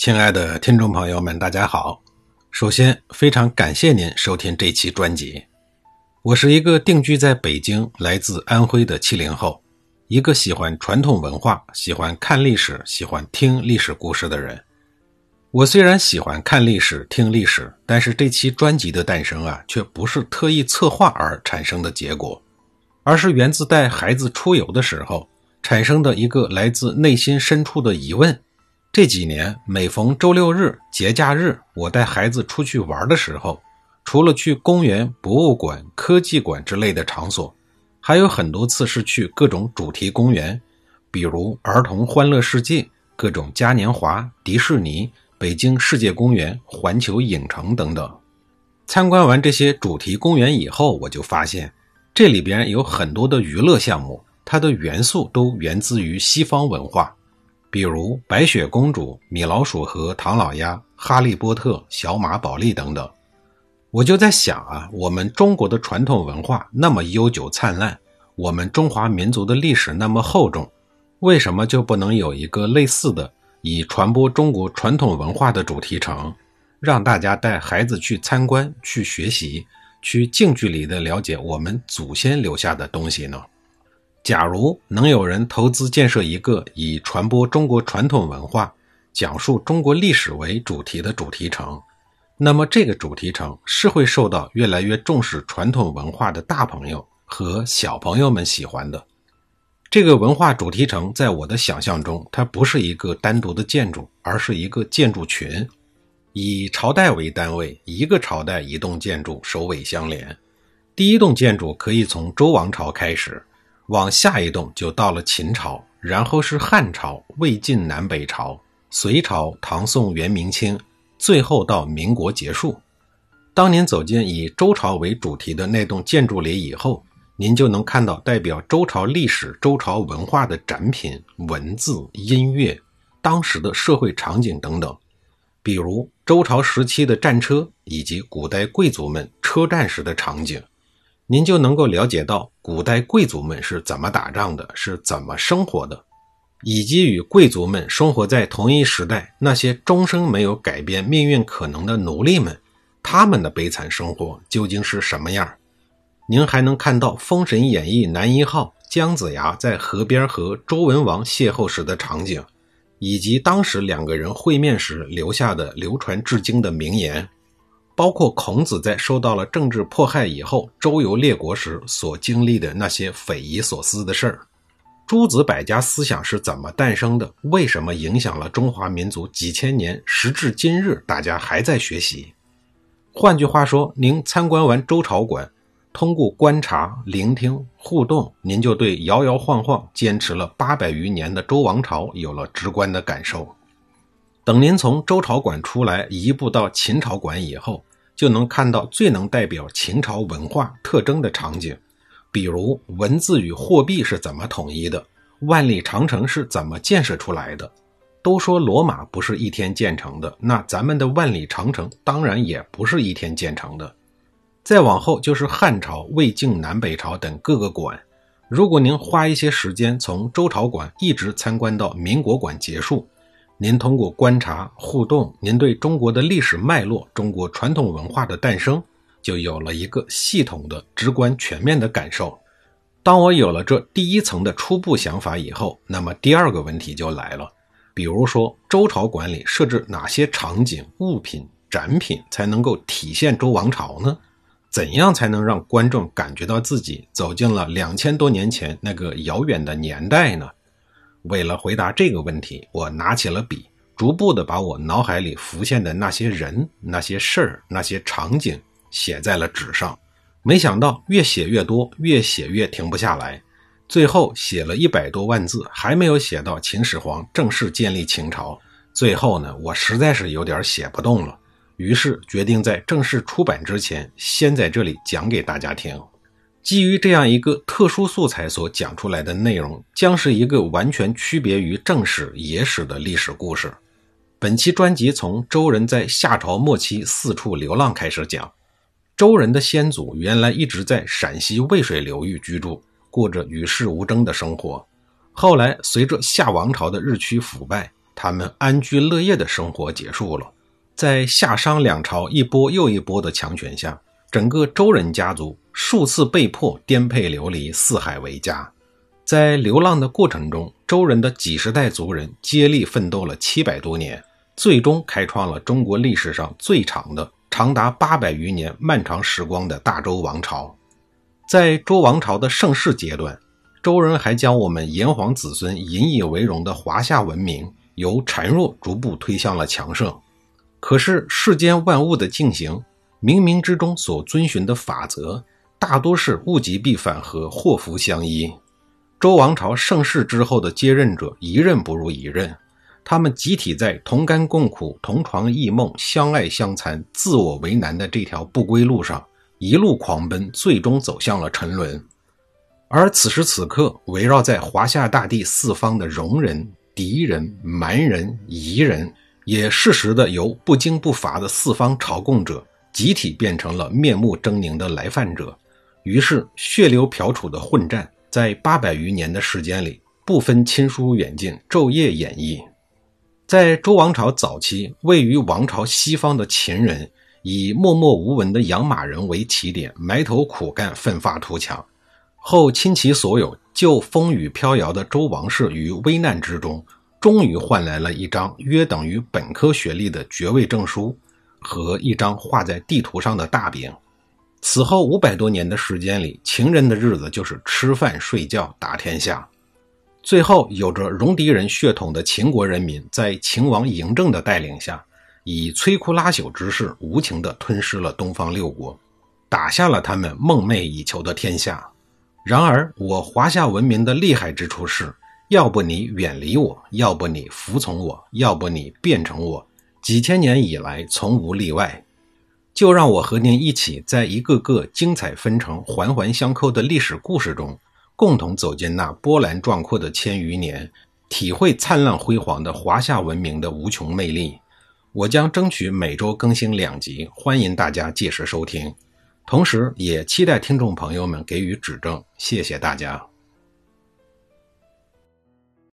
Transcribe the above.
亲爱的听众朋友们，大家好！首先，非常感谢您收听这期专辑。我是一个定居在北京、来自安徽的七零后，一个喜欢传统文化、喜欢看历史、喜欢听历史故事的人。我虽然喜欢看历史、听历史，但是这期专辑的诞生啊，却不是特意策划而产生的结果，而是源自带孩子出游的时候产生的一个来自内心深处的疑问。这几年，每逢周六日、节假日，我带孩子出去玩的时候，除了去公园、博物馆、科技馆之类的场所，还有很多次是去各种主题公园，比如儿童欢乐世界、各种嘉年华、迪士尼。北京世界公园、环球影城等等，参观完这些主题公园以后，我就发现这里边有很多的娱乐项目，它的元素都源自于西方文化，比如白雪公主、米老鼠和唐老鸭、哈利波特、小马宝莉等等。我就在想啊，我们中国的传统文化那么悠久灿烂，我们中华民族的历史那么厚重，为什么就不能有一个类似的？以传播中国传统文化的主题城，让大家带孩子去参观、去学习、去近距离的了解我们祖先留下的东西呢？假如能有人投资建设一个以传播中国传统文化、讲述中国历史为主题的主题城，那么这个主题城是会受到越来越重视传统文化的大朋友和小朋友们喜欢的。这个文化主题城在我的想象中，它不是一个单独的建筑，而是一个建筑群，以朝代为单位，一个朝代一栋建筑首尾相连。第一栋建筑可以从周王朝开始，往下一栋就到了秦朝，然后是汉朝、魏晋南北朝、隋朝、唐宋元明清，最后到民国结束。当您走进以周朝为主题的那栋建筑里以后，您就能看到代表周朝历史、周朝文化的展品、文字、音乐，当时的社会场景等等，比如周朝时期的战车，以及古代贵族们车战时的场景，您就能够了解到古代贵族们是怎么打仗的，是怎么生活的，以及与贵族们生活在同一时代那些终生没有改变命运可能的奴隶们，他们的悲惨生活究竟是什么样。您还能看到《封神演义》男一号姜子牙在河边和周文王邂逅时的场景，以及当时两个人会面时留下的流传至今的名言，包括孔子在受到了政治迫害以后周游列国时所经历的那些匪夷所思的事儿。诸子百家思想是怎么诞生的？为什么影响了中华民族几千年？时至今日，大家还在学习。换句话说，您参观完周朝馆。通过观察、聆听、互动，您就对摇摇晃晃坚持了八百余年的周王朝有了直观的感受。等您从周朝馆出来，移步到秦朝馆以后，就能看到最能代表秦朝文化特征的场景，比如文字与货币是怎么统一的，万里长城是怎么建设出来的。都说罗马不是一天建成的，那咱们的万里长城当然也不是一天建成的。再往后就是汉朝、魏晋南北朝等各个馆。如果您花一些时间从周朝馆一直参观到民国馆结束，您通过观察互动，您对中国的历史脉络、中国传统文化的诞生，就有了一个系统的、直观、全面的感受。当我有了这第一层的初步想法以后，那么第二个问题就来了，比如说周朝馆里设置哪些场景、物品、展品才能够体现周王朝呢？怎样才能让观众感觉到自己走进了两千多年前那个遥远的年代呢？为了回答这个问题，我拿起了笔，逐步的把我脑海里浮现的那些人、那些事儿、那些场景写在了纸上。没想到越写越多，越写越停不下来，最后写了一百多万字，还没有写到秦始皇正式建立秦朝。最后呢，我实在是有点写不动了。于是决定在正式出版之前，先在这里讲给大家听。基于这样一个特殊素材所讲出来的内容，将是一个完全区别于正史野史的历史故事。本期专辑从周人在夏朝末期四处流浪开始讲。周人的先祖原来一直在陕西渭水流域居住，过着与世无争的生活。后来随着夏王朝的日趋腐败，他们安居乐业的生活结束了。在夏商两朝一波又一波的强权下，整个周人家族数次被迫颠沛流离，四海为家。在流浪的过程中，周人的几十代族人接力奋斗了七百多年，最终开创了中国历史上最长的、长达八百余年漫长时光的大周王朝。在周王朝的盛世阶段，周人还将我们炎黄子孙引以为荣的华夏文明由孱弱逐步推向了强盛。可是世间万物的进行，冥冥之中所遵循的法则，大多是物极必反和祸福相依。周王朝盛世之后的接任者，一任不如一任，他们集体在同甘共苦、同床异梦、相爱相残、自我为难的这条不归路上，一路狂奔，最终走向了沉沦。而此时此刻，围绕在华夏大地四方的戎人、狄人、蛮人、夷人。也适时的由不惊不伐的四方朝贡者，集体变成了面目狰狞的来犯者。于是血流瓢杵的混战，在八百余年的时间里，不分亲疏远近，昼夜演绎。在周王朝早期，位于王朝西方的秦人，以默默无闻的养马人为起点，埋头苦干，奋发图强，后倾其所有，救风雨飘摇的周王室于危难之中。终于换来了一张约等于本科学历的爵位证书和一张画在地图上的大饼。此后五百多年的时间里，秦人的日子就是吃饭、睡觉、打天下。最后，有着戎狄人血统的秦国人民，在秦王嬴政的带领下，以摧枯拉朽之势，无情地吞噬了东方六国，打下了他们梦寐以求的天下。然而，我华夏文明的厉害之处是。要不你远离我，要不你服从我，要不你变成我，几千年以来从无例外。就让我和您一起，在一个个精彩纷呈、环环相扣的历史故事中，共同走进那波澜壮阔的千余年，体会灿烂辉煌的华夏文明的无穷魅力。我将争取每周更新两集，欢迎大家届时收听。同时，也期待听众朋友们给予指正。谢谢大家。